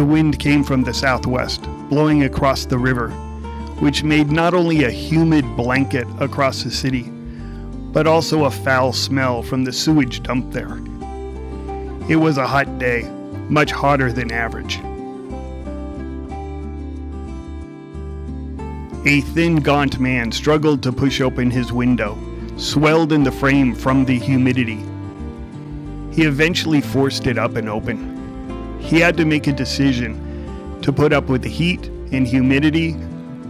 The wind came from the southwest, blowing across the river, which made not only a humid blanket across the city, but also a foul smell from the sewage dump there. It was a hot day, much hotter than average. A thin, gaunt man struggled to push open his window, swelled in the frame from the humidity. He eventually forced it up and open. He had to make a decision to put up with the heat and humidity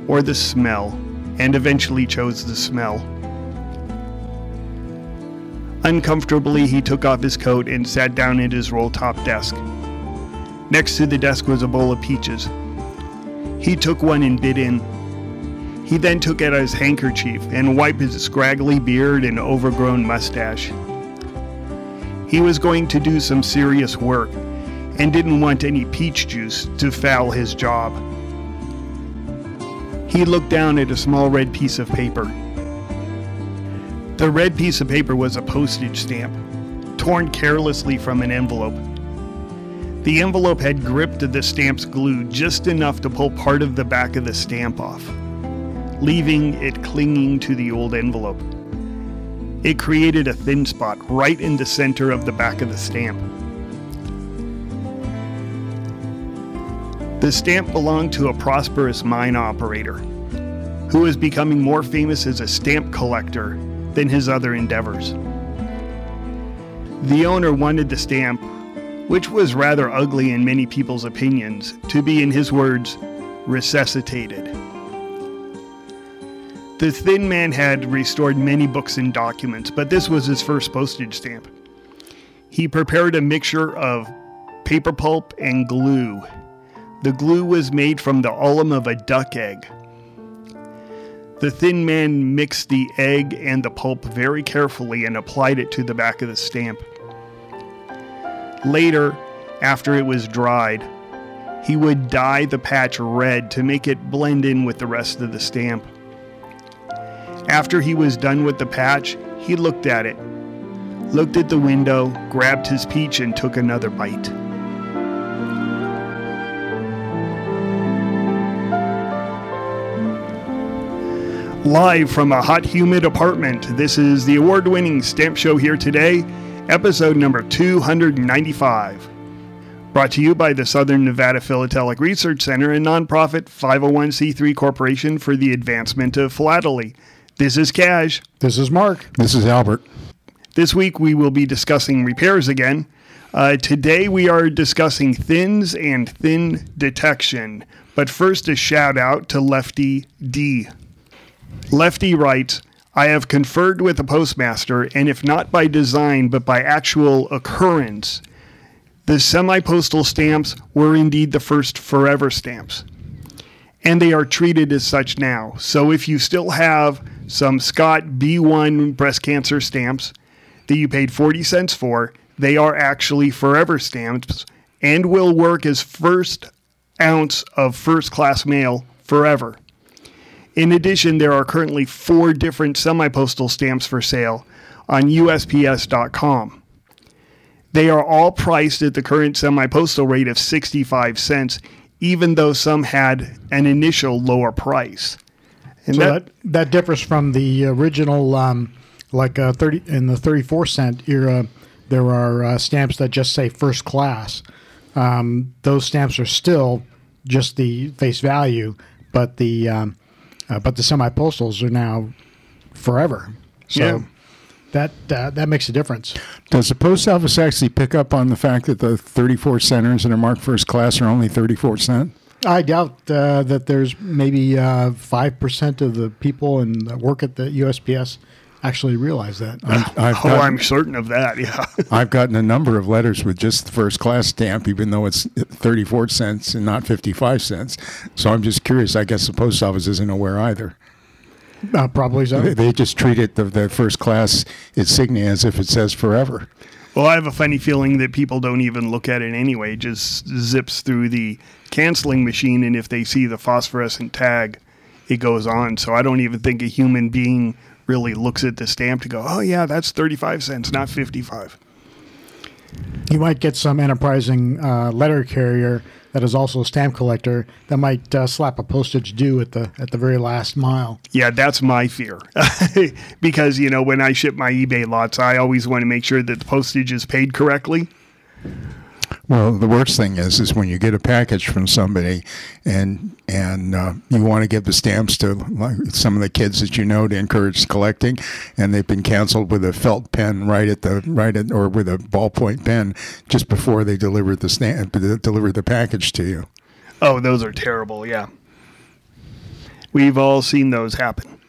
or the smell, and eventually chose the smell. Uncomfortably, he took off his coat and sat down at his roll top desk. Next to the desk was a bowl of peaches. He took one and bit in. He then took out his handkerchief and wiped his scraggly beard and overgrown mustache. He was going to do some serious work and didn't want any peach juice to foul his job. He looked down at a small red piece of paper. The red piece of paper was a postage stamp, torn carelessly from an envelope. The envelope had gripped the stamp's glue just enough to pull part of the back of the stamp off leaving it clinging to the old envelope. It created a thin spot right in the center of the back of the stamp. The stamp belonged to a prosperous mine operator who was becoming more famous as a stamp collector than his other endeavors. The owner wanted the stamp, which was rather ugly in many people's opinions, to be, in his words, resuscitated. The thin man had restored many books and documents, but this was his first postage stamp. He prepared a mixture of paper pulp and glue. The glue was made from the ulum of a duck egg. The thin man mixed the egg and the pulp very carefully and applied it to the back of the stamp. Later, after it was dried, he would dye the patch red to make it blend in with the rest of the stamp. After he was done with the patch, he looked at it, looked at the window, grabbed his peach, and took another bite. Live from a hot, humid apartment, this is the award winning Stamp Show here today, episode number 295. Brought to you by the Southern Nevada Philatelic Research Center, a nonprofit 501c3 corporation for the advancement of philately. This is Cash. This is Mark. This is Albert. This week we will be discussing repairs again. Uh, today we are discussing thins and thin detection. But first, a shout out to Lefty D. Lefty writes, I have conferred with the postmaster, and if not by design but by actual occurrence, the semi postal stamps were indeed the first forever stamps. And they are treated as such now. So if you still have some Scott B1 breast cancer stamps that you paid 40 cents for. They are actually forever stamps and will work as first ounce of first class mail forever. In addition, there are currently four different semi postal stamps for sale on USPS.com. They are all priced at the current semi postal rate of 65 cents, even though some had an initial lower price. And so that, that, that differs from the original, um, like uh, thirty in the thirty-four cent era. There are uh, stamps that just say first class. Um, those stamps are still just the face value, but the um, uh, but the semi postals are now forever. So yeah. that uh, that makes a difference. Does the post office actually pick up on the fact that the 34 centers that are marked first class are only 34 cent? I doubt uh, that there's maybe uh, five percent of the people and work at the USPS actually realize that. i I've oh, gotten, I'm certain of that. Yeah, I've gotten a number of letters with just the first class stamp, even though it's 34 cents and not 55 cents. So I'm just curious. I guess the post office isn't aware either. Uh, probably so. They, they just treat it the, the first class insignia as if it says forever. Well, I have a funny feeling that people don't even look at it anyway. Just zips through the canceling machine, and if they see the phosphorescent tag, it goes on. So I don't even think a human being really looks at the stamp to go, "Oh yeah, that's thirty-five cents, not fifty-five." You might get some enterprising uh, letter carrier that is also a stamp collector that might uh, slap a postage due at the at the very last mile. Yeah, that's my fear. because, you know, when I ship my eBay lots, I always want to make sure that the postage is paid correctly. Well, the worst thing is, is when you get a package from somebody, and and uh, you want to give the stamps to like, some of the kids that you know to encourage collecting, and they've been canceled with a felt pen right at the right at, or with a ballpoint pen just before they deliver the stamp deliver the package to you. Oh, those are terrible. Yeah, we've all seen those happen.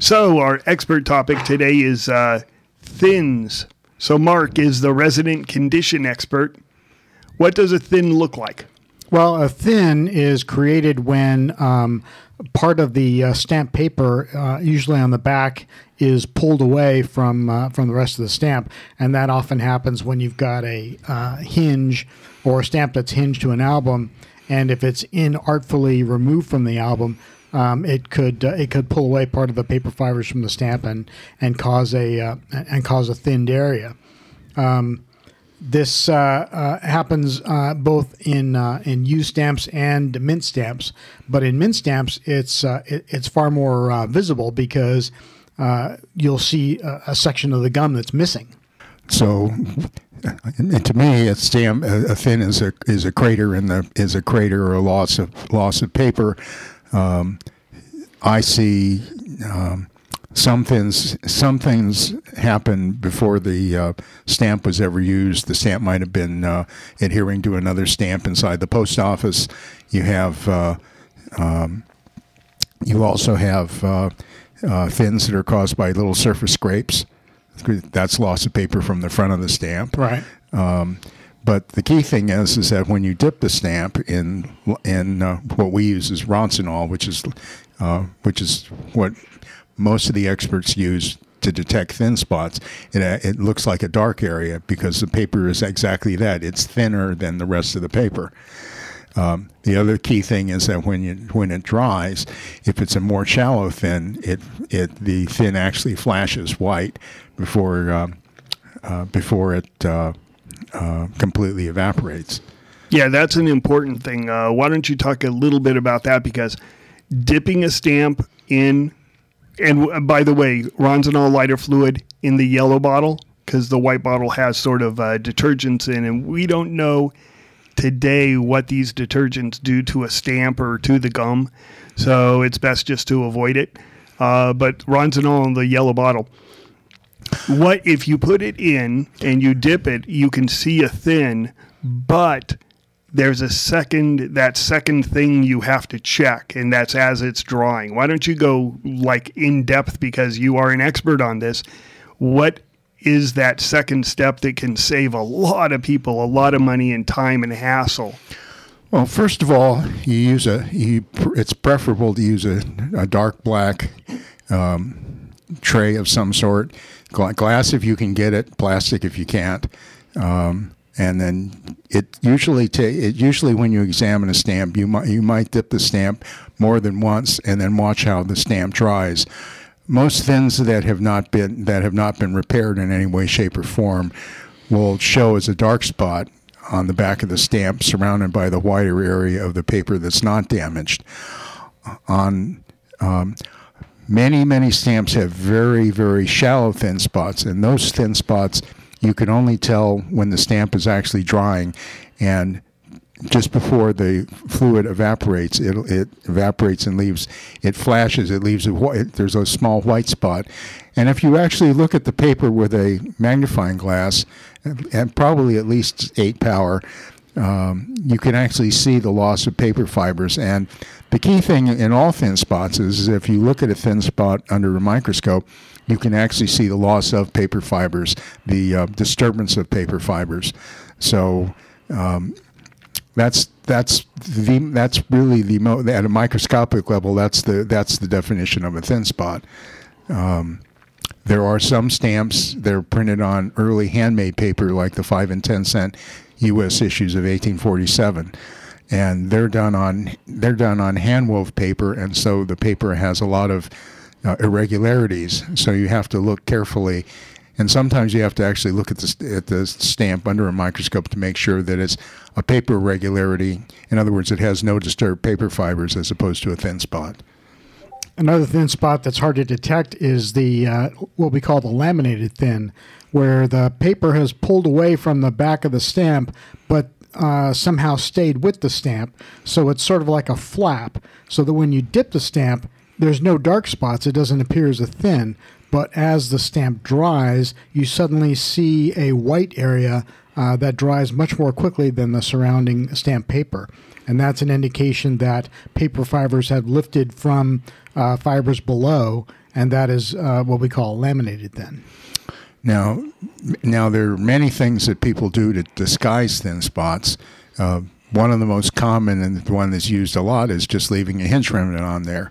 So our expert topic today is uh, thins. So, Mark is the resident condition expert. What does a thin look like? Well, a thin is created when um, part of the uh, stamp paper, uh, usually on the back, is pulled away from uh, from the rest of the stamp, and that often happens when you've got a uh, hinge or a stamp that's hinged to an album, and if it's inartfully removed from the album, um, it could uh, it could pull away part of the paper fibers from the stamp and and cause a uh, and cause a thinned area. Um, this uh, uh happens uh, both in in used stamps and mint stamps, but in mint stamps it's it, it's far more visible because you'll see a, a, section of the gum that's missing. So, to me, a stamp a thin is a is a crater in the is a crater or a loss of loss of paper um, I see um, some things. Some things happen before the uh, stamp was ever used. The stamp might have been uh, adhering to another stamp inside the post office. You have. Uh, um, you also have uh, uh, thins that are caused by little surface scrapes. That's loss of paper from the front of the stamp. Right. Um, but the key thing is, is that when you dip the stamp in in uh, what we use is Ronsonol, which is uh, which is what most of the experts use to detect thin spots. It uh, it looks like a dark area because the paper is exactly that. It's thinner than the rest of the paper. Um, the other key thing is that when you when it dries, if it's a more shallow thin, it it the thin actually flashes white before um, uh, before it uh, uh, completely evaporates. Yeah, that's an important thing. Uh, why don't you talk a little bit about that? Because dipping a stamp in, and by the way, Ronsonol lighter fluid in the yellow bottle, because the white bottle has sort of uh, detergents in, and we don't know today what these detergents do to a stamp or to the gum. So it's best just to avoid it. Uh, but Ronsonol in the yellow bottle what if you put it in and you dip it, you can see a thin, but there's a second that second thing you have to check and that's as it's drawing. Why don't you go like in depth because you are an expert on this? What is that second step that can save a lot of people a lot of money and time and hassle? Well, first of all, you use a you, it's preferable to use a, a dark black um, tray of some sort glass if you can get it, plastic if you can't. Um, and then it usually ta- it usually when you examine a stamp, you might you might dip the stamp more than once and then watch how the stamp dries. Most thins that have not been that have not been repaired in any way, shape, or form will show as a dark spot on the back of the stamp, surrounded by the whiter area of the paper that's not damaged. On um, Many, many stamps have very, very shallow thin spots, and those thin spots you can only tell when the stamp is actually drying. And just before the fluid evaporates, it, it evaporates and leaves, it flashes, it leaves a white, there's a small white spot. And if you actually look at the paper with a magnifying glass, and probably at least eight power, um, you can actually see the loss of paper fibers. And the key thing in all thin spots is if you look at a thin spot under a microscope, you can actually see the loss of paper fibers, the uh, disturbance of paper fibers. So um, that's that's the that's really the mo- at a microscopic level. That's the that's the definition of a thin spot. Um, there are some stamps that are printed on early handmade paper, like the five and ten cent U.S. issues of 1847 and they're done on they're done on hand wove paper, and so the paper has a lot of uh, irregularities. So you have to look carefully and sometimes you have to actually look at the at the stamp under a microscope to make sure that it's a paper regularity. In other words, it has no disturbed paper fibers as opposed to a thin spot. Another thin spot that's hard to detect is the uh, what we call the laminated thin, where the paper has pulled away from the back of the stamp, but uh, somehow stayed with the stamp. So it's sort of like a flap, so that when you dip the stamp, there's no dark spots. It doesn't appear as a thin, but as the stamp dries, you suddenly see a white area uh, that dries much more quickly than the surrounding stamp paper. And that's an indication that paper fibers have lifted from uh, fibers below, and that is uh, what we call laminated thin. Now, now there are many things that people do to disguise thin spots. Uh, one of the most common and the one that's used a lot is just leaving a hinge remnant on there.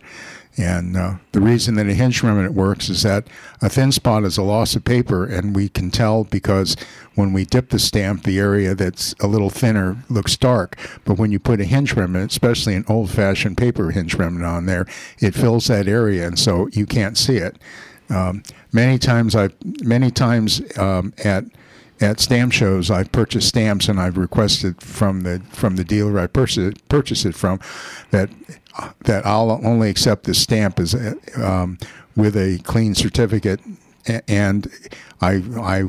And uh, the reason that a hinge remnant works is that a thin spot is a loss of paper, and we can tell because when we dip the stamp, the area that's a little thinner looks dark. But when you put a hinge remnant, especially an old fashioned paper hinge remnant on there, it fills that area, and so you can't see it. Um, many times, I many times um, at at stamp shows, I've purchased stamps and I've requested from the from the dealer I purchase purchase it from that that I'll only accept the stamp as um, with a clean certificate, and I I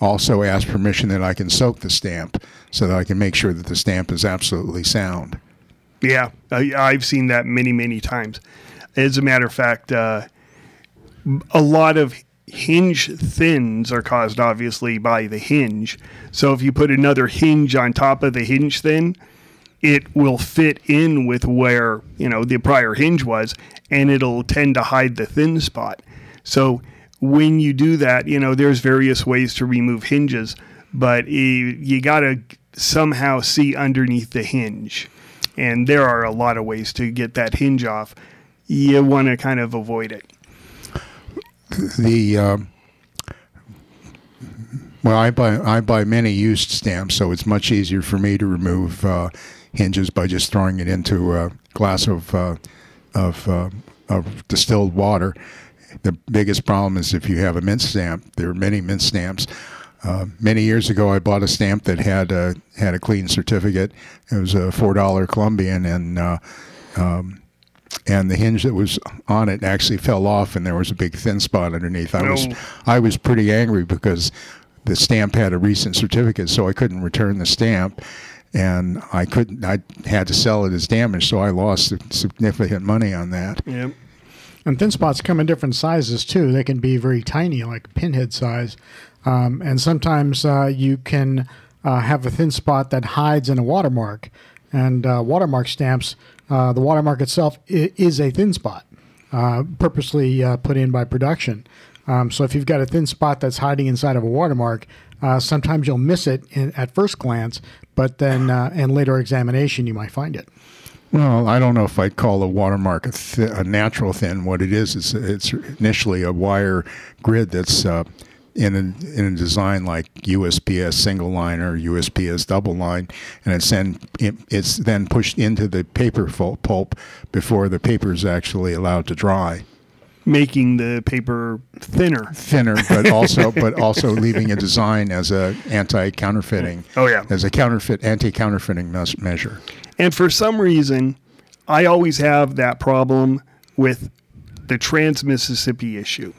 also ask permission that I can soak the stamp so that I can make sure that the stamp is absolutely sound. Yeah, I've seen that many many times. As a matter of fact, uh, a lot of hinge thins are caused obviously by the hinge. So if you put another hinge on top of the hinge thin, it will fit in with where, you know, the prior hinge was and it'll tend to hide the thin spot. So when you do that, you know, there's various ways to remove hinges, but you, got to somehow see underneath the hinge. And there are a lot of ways to get that hinge off. You want to kind of avoid it. The uh, well, I buy I buy many used stamps, so it's much easier for me to remove uh, hinges by just throwing it into a glass of uh, of, uh, of distilled water. The biggest problem is if you have a mint stamp. There are many mint stamps. Uh, many years ago, I bought a stamp that had a had a clean certificate. It was a four dollar Colombian, and uh, um, and the hinge that was on it actually fell off, and there was a big thin spot underneath. I no. was I was pretty angry because the stamp had a recent certificate, so I couldn't return the stamp and I couldn't. I had to sell it as damaged, so I lost significant money on that. Yep. And thin spots come in different sizes too. They can be very tiny, like pinhead size, um, and sometimes uh, you can uh, have a thin spot that hides in a watermark. And uh, watermark stamps, uh, the watermark itself is a thin spot, uh, purposely uh, put in by production. Um, so if you've got a thin spot that's hiding inside of a watermark, uh, sometimes you'll miss it in, at first glance, but then uh, in later examination you might find it. Well, I don't know if I'd call a watermark a, th- a natural thin. What it is is it's initially a wire grid that's in a, in a design like USPS single line or USPS double line, and it's then it's then pushed into the paper pulp before the paper is actually allowed to dry making the paper thinner. Thinner, but also but also leaving a design as a anti counterfeiting. Oh yeah, as a counterfeit anti counterfeiting measure. And for some reason, I always have that problem with the Trans Mississippi issue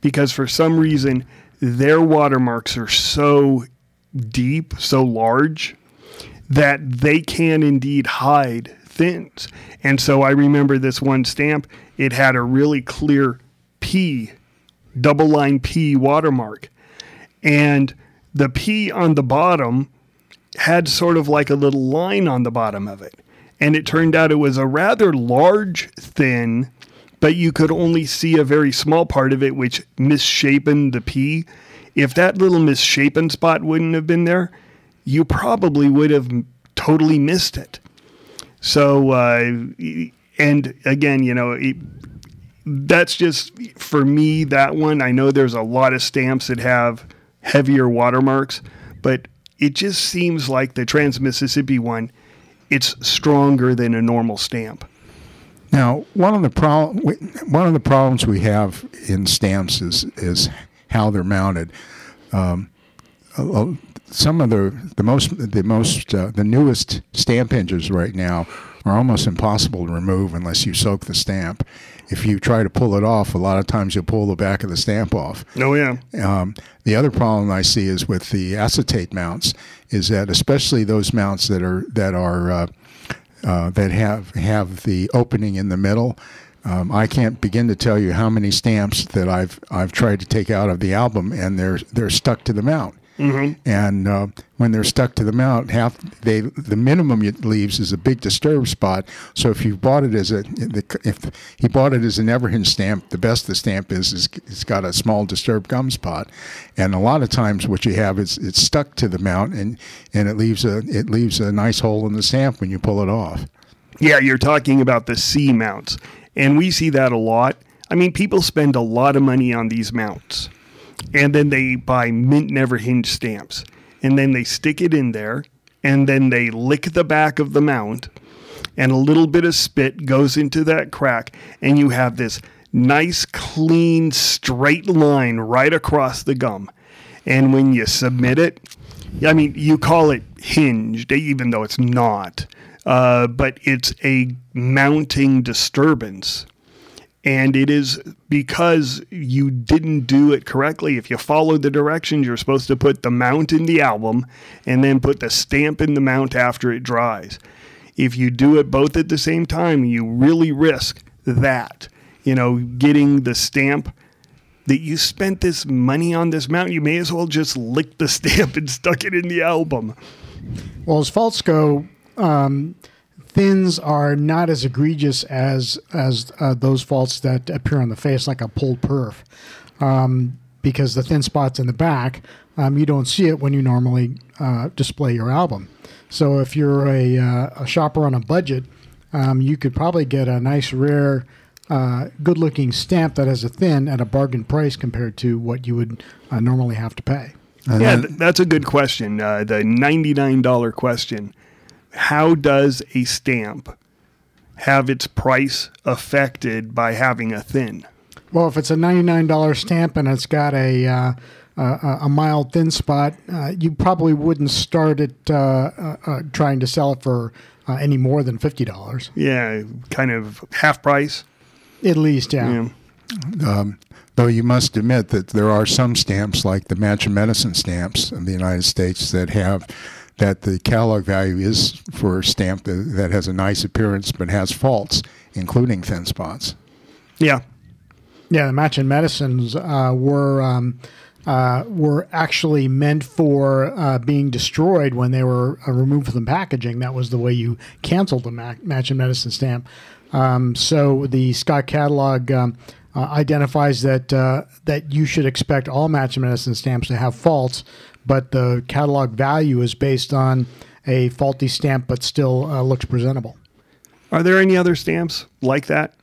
because for some reason their watermarks are so deep, so large that they can indeed hide things. And so I remember this one stamp, it had a really clear P, double line P watermark. And the P on the bottom had sort of like a little line on the bottom of it. And it turned out it was a rather large thin, but you could only see a very small part of it, which misshapen the P. If that little misshapen spot wouldn't have been there, you probably would have totally missed it. So, uh, and again, you know, it, that's just for me that one. I know there's a lot of stamps that have heavier watermarks, but it just seems like the Trans Mississippi one, it's stronger than a normal stamp. Now, one of the problem one of the problems we have in stamps is is how they're mounted. um, some of the the most the most uh, the newest stamp hinges right now are almost impossible to remove unless you soak the stamp. If you try to pull it off, a lot of times you'll pull the back of the stamp off. Oh yeah. Um, the other problem I see is with the acetate mounts, is that especially those mounts that are that are uh, uh, that have have the opening in the middle. Um, I can't begin to tell you how many stamps that I've I've tried to take out of the album, and they're they're stuck to the mount. Mm-hmm. And uh, when they're stuck to the mount, half they the minimum it leaves is a big disturb spot. So if you bought it as a if he bought it as an Everhinge stamp, the best the stamp is is it's got a small disturb gum spot. And a lot of times what you have is it's stuck to the mount and and it leaves a it leaves a nice hole in the stamp when you pull it off. Yeah, you're talking about the C mounts, and we see that a lot. I mean, people spend a lot of money on these mounts and then they buy mint never hinge stamps. And then they stick it in there and then they lick the back of the mount and a little bit of spit goes into that crack and you have this nice clean straight line right across the gum. And when you submit it i mean you call it hinged even though it's not uh, but it's a mounting disturbance and it is because you didn't do it correctly. If you followed the directions, you're supposed to put the mount in the album and then put the stamp in the mount after it dries. If you do it both at the same time, you really risk that, you know, getting the stamp that you spent this money on this mount. You may as well just lick the stamp and stuck it in the album. Well, as faults go, um, thins are not as egregious as as uh, those faults that appear on the face, like a pulled perf, um, because the thin spots in the back, um, you don't see it when you normally uh, display your album. So if you're a, uh, a shopper on a budget, um, you could probably get a nice, rare, uh, good-looking stamp that has a thin at a bargain price compared to what you would uh, normally have to pay. And yeah, th- that's a good question. Uh, the ninety-nine dollar question how does a stamp have its price affected by having a thin? Well, if it's a $99 stamp and it's got a uh, uh, a mild thin spot, uh, you probably wouldn't start it uh, uh, uh, trying to sell it for any more than fifty dollars. Yeah, kind of half price. At least, yeah. yeah. Um, though you must admit that there are some stamps, like the Match and Medicine stamps in the United States, that have that the catalog value is for a stamp that, that has a nice appearance but has faults, including thin spots. Yeah. Yeah, the match and medicines uh, were um, uh, were actually meant for uh, being destroyed when they were uh, removed from packaging. That was the way you canceled the ma- match and medicine stamp. Um, so the Scott catalog um, uh, identifies that uh, that you should expect all match and medicine stamps to have faults, but the catalog value is based on a faulty stamp but still uh, looks presentable. Are there any other stamps like that?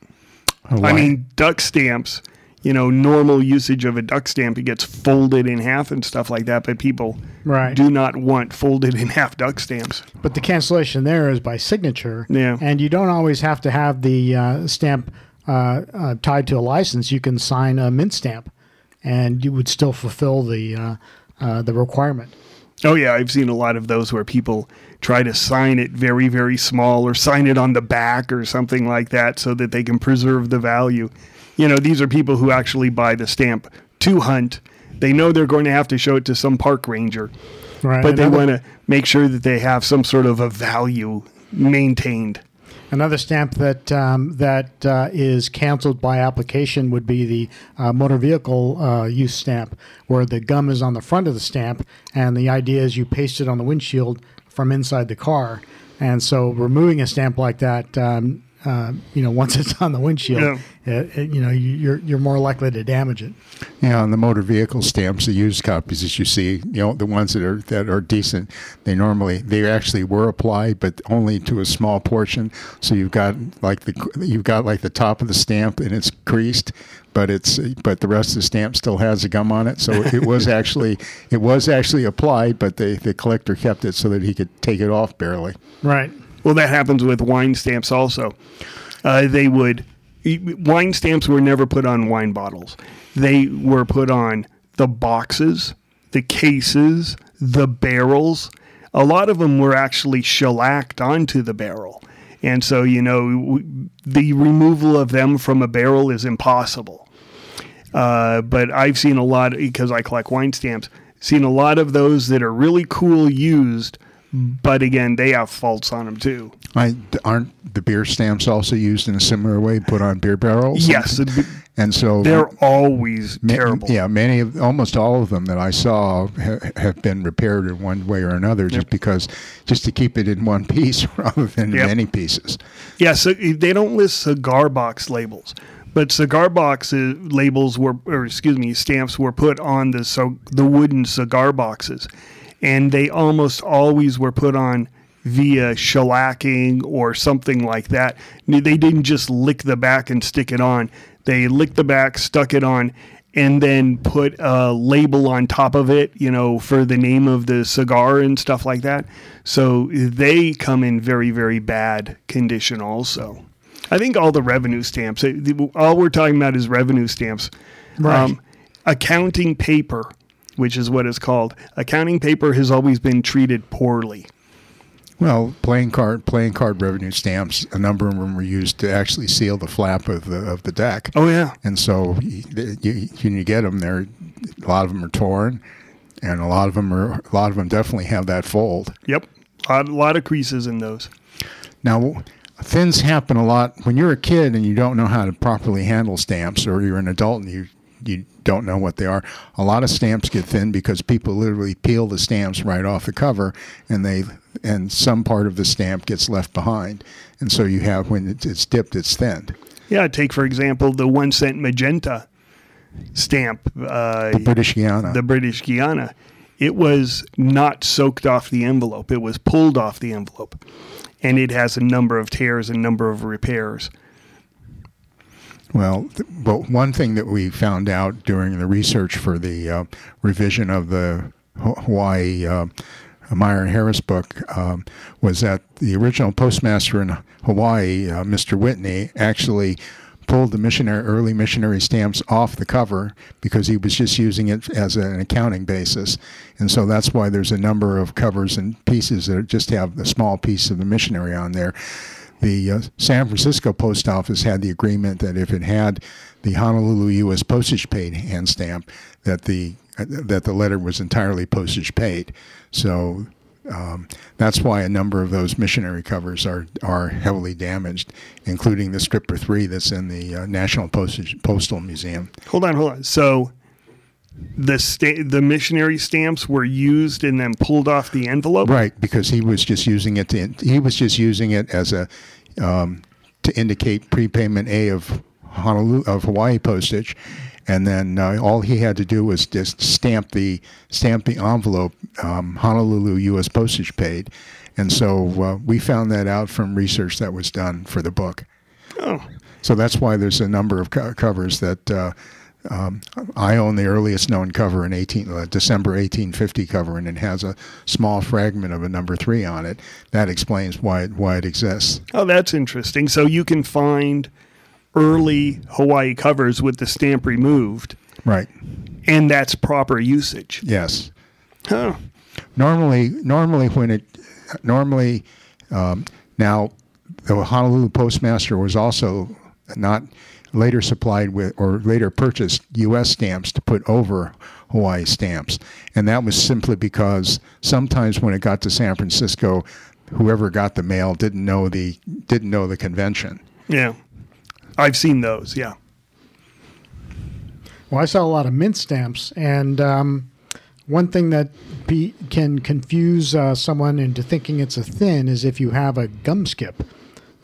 I mean, duck stamps, you know, normal usage of a duck stamp, it gets folded in half and stuff like that, but people right. do not want folded in half duck stamps. But the cancellation there is by signature. Yeah. And you don't always have to have the uh, stamp uh, uh, tied to a license. You can sign a mint stamp and you would still fulfill the uh, the requirement. Oh yeah, I've seen a lot of those where people try to sign it very very small or sign it on the back or something like that so that they can preserve the value. You know, these are people who actually buy the stamp to hunt. They know they're going to have to show it to some park ranger. Right. But they want to make sure that they have some sort of a value maintained. Another stamp that um, that uh, is canceled by application would be the uh, motor vehicle uh, use stamp, where the gum is on the front of the stamp, and the idea is you paste it on the windshield from inside the car. And so, removing a stamp like that um, uh, you know, once it's on the windshield, yeah. it, it, you know, you're you're more likely to damage it. Yeah, on the motor vehicle stamps, the used copies that you see, you know, the ones that are that are decent, they normally they actually were applied, but only to a small portion. So you've got like the you've got like the top of the stamp and it's creased, but it's but the rest of the stamp still has the gum on it. So it was actually it was actually applied, but the the collector kept it so that he could take it off barely. Right. Well, that happens with wine stamps also. Uh, they would wine stamps were never put on wine bottles. They were put on the boxes the cases, the barrels. A lot of them were actually shellacked onto the barrel. And so, you know, the removal of them from a barrel is impossible. Uh, but I've seen a lot because I collect wine stamps. Seen a lot of those that are really cool used, but again, they have faults on them too. I, aren't the beer stamps also used in a similar way, put on beer barrels? Yes, and so they're always ma- terrible. Yeah, many of almost all of them that I saw ha- have been repaired in one way or another, just because just to keep it in one piece rather than Yep. many pieces. Yeah, so eh, they don't list cigar box labels, but cigar box labels were, or excuse me, stamps were put on the so the wooden cigar boxes, and they almost always were put on via shellacking or something like that. They didn't just lick the back and stick it on. They licked the back, stuck it on, and then put a label on top of it, you know, for the name of the cigar and stuff like that. So they come in very, very bad condition also. I think all the revenue stamps, eh, all we're talking about is revenue stamps. Um, Right. accounting paper, which is what it's called, accounting paper has always been treated poorly. Well, playing card playing card revenue stamps, a number of them were used to actually seal the flap of the of the deck. Oh, yeah. And so you, you, when you get them, they're a lot of them are torn, and a lot of them are a lot of them definitely have that fold. Yep. A lot, a lot of creases in those. Now, things happen a lot when you're a kid and you don't know how to properly handle stamps, or you're an adult and you you don't know what they are. A lot of stamps get thin because people literally peel the stamps right off the cover, and they and some part of the stamp gets left behind, and so you have when it's, dipped, it's thinned. Yeah, take for example the one cent magenta stamp, uh, British Guiana. the British Guiana. It was not soaked off the envelope; it was pulled off the envelope, and it has a number of tears and number of repairs. Well, th- but one thing that we found out during the research for the uh, revision of the Hawaii uh, Meyer and Harris book um, was that the original postmaster in Hawaii, uh, Mr. Whitney, actually pulled the missionary early missionary stamps off the cover because he was just using it as an accounting basis, and so that's why there's a number of covers and pieces that just have the small piece of the missionary on there the uh, San Francisco post office had the agreement that if it had the Honolulu U.S. postage paid hand stamp, that the that the letter was entirely postage paid. So um, that's why a number of those missionary covers are are heavily damaged, including the stripper three that's in the uh, National Postage Postal Museum. Hold on, hold on. So the sta- the missionary stamps were used and then pulled off the envelope. Right, because he was just using it to he was just using it as a um, to indicate prepayment A of Honolulu of Hawaii postage, and then uh, all he had to do was just stamp the stamp the envelope um, Honolulu U.S. postage paid, and so uh, we found that out from research that was done for the book. Oh, So that's why there's a number of co- covers that. Uh, um, I own the earliest known cover in 18, uh, December 1850 cover, and it has a small fragment of a number three on it. That explains why it, why it exists. oh, that's interesting. So you can find early Hawaii covers with the stamp removed, Right. and that's proper usage. Yes. Huh. Normally, normally when it, normally, um, now the Honolulu postmaster was also not later supplied with or later purchased U.S. stamps to put over Hawaii stamps, and that was simply because sometimes when it got to San Francisco, whoever got the mail didn't know the didn't know the convention. Yeah, I've seen those. Yeah. Well, I saw a lot of mint stamps, and um, one thing that be, can confuse uh, someone into thinking it's a thin is if you have a gum skip.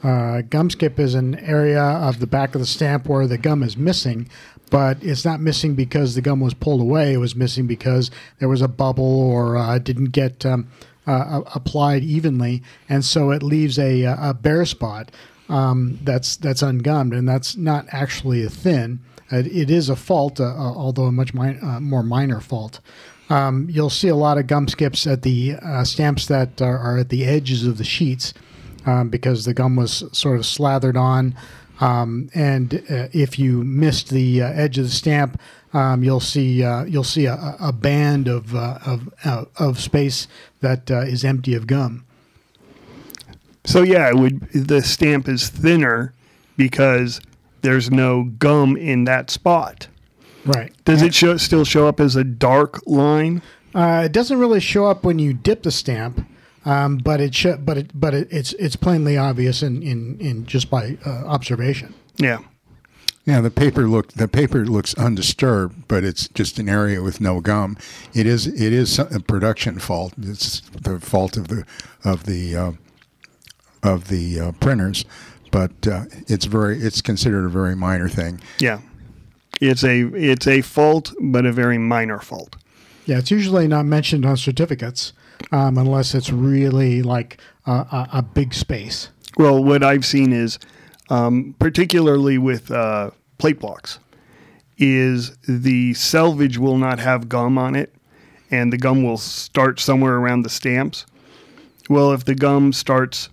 Uh, gum skip is an area of the back of the stamp where the gum is missing, but it's not missing because the gum was pulled away. It was missing because there was a bubble or uh, didn't get um, uh, applied evenly, and so it leaves a, a bare spot um, that's that's ungummed, and that's not actually a thin. It, it is a fault, uh, uh, although a much mi- uh, more minor fault. Um, you'll see a lot of gum skips at the uh, stamps that are, are at the edges of the sheets um, because the gum was sort of slathered on Um, and uh, if you missed the uh, edge of the stamp, um, you'll see uh, you'll see a, a band of uh, of uh, of space that uh, is empty of gum. So yeah, it would the stamp is thinner because there's no gum in that spot. Right. Does it show, still show up as a dark line? Uh, it doesn't really show up when you dip the stamp, um, but it sh- but it but it, it's it's plainly obvious in in, in just by uh, observation. Yeah. Yeah, the paper look the paper looks undisturbed, but it's just an area with no gum. It is it is a production fault. It's the fault of the of the uh, of the uh, printers, but uh, it's very it's considered a very minor thing. Yeah. It's a it's a fault, but a very minor fault. Yeah, it's usually not mentioned on certificates um, unless it's really like a, a, a big space. Well, what I've seen is, um, particularly with uh, plate blocks, is the selvage will not have gum on it, and the gum will start somewhere around the stamps. Well, if the gum starts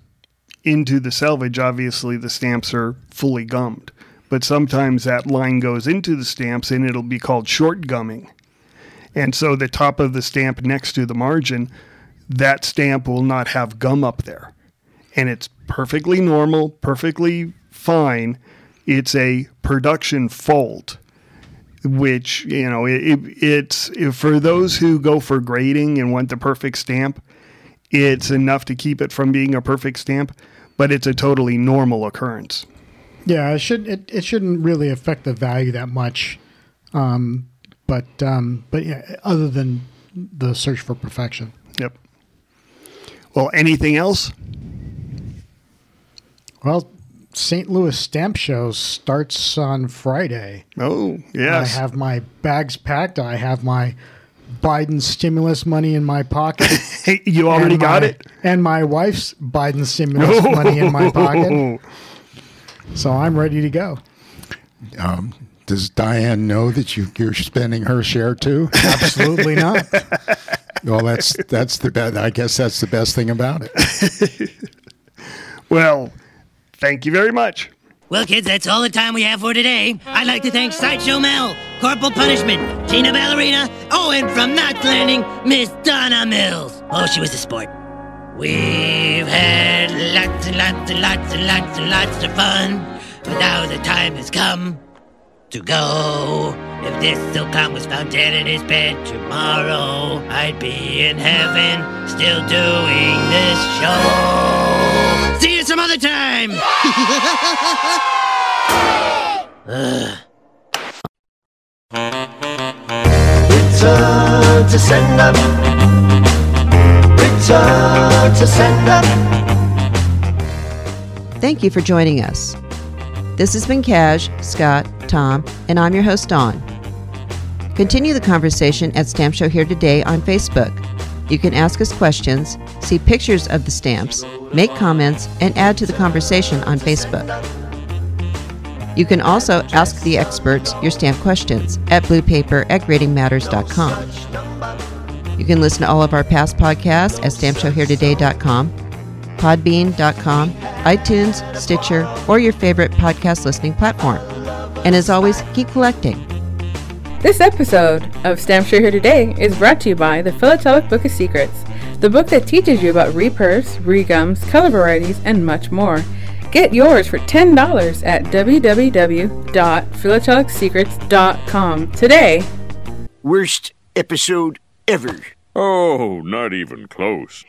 into the selvage, obviously the stamps are fully gummed. But sometimes that line goes into the stamps and it'll be called short gumming. And so the top of the stamp next to the margin, that stamp will not have gum up there. And it's perfectly normal, perfectly fine. It's a production fault, which, you know, it, it, it's for those who go for grading and want the perfect stamp, it's enough to keep it from being a perfect stamp, but it's a totally normal occurrence. Yeah, it should it, it shouldn't really affect the value that much. Um, but um, but yeah, other than the search for perfection. Yep. Well, anything else? Well, St. Louis Stamp Show starts on Friday. Oh, yes. I have my bags packed. I have my Biden stimulus money in my pocket. hey, you already and got it? And my wife's Biden stimulus money in my pocket. So I'm ready to go. Um, does Diane know that you, you're spending her share too? Absolutely not. Well, that's that's the best. I guess that's the best thing about it. Well, thank you very much. Well, kids, that's all the time we have for today. I'd like to thank Sideshow Mel, Corporal Punishment, Tina Ballerina, oh, and from Knots Landing, Miss Donna Mills. Oh, she was a sport. We've had lots and lots and lots and lots and lots of fun, but now the time has come to go. If this Silcon was found dead in his bed tomorrow, I'd be in heaven still doing this show. See you some other time! Return to sender. Return to sender. Thank you for joining us. This has been Cash, Scott, Tom, and I'm your host, Dawn. Continue the conversation at Stamp Show Here Today on Facebook. You can ask us questions, see pictures of the stamps, make comments, and add to the conversation on Facebook. You can also ask the experts your stamp questions at bluepaper at gradingmatters.com. You can listen to all of our past podcasts at stampshowheretoday.com podbean.com, iTunes, Stitcher, or your favorite podcast listening platform. And as always, keep collecting. This episode of Stamp Show Here Today is brought to you by the Philatelic Book of Secrets, the book that teaches you about reperfs, regums, color varieties, and much more. Get yours for $10 at www.philatelicsecrets.com today. Worst episode ever. Oh, not even close.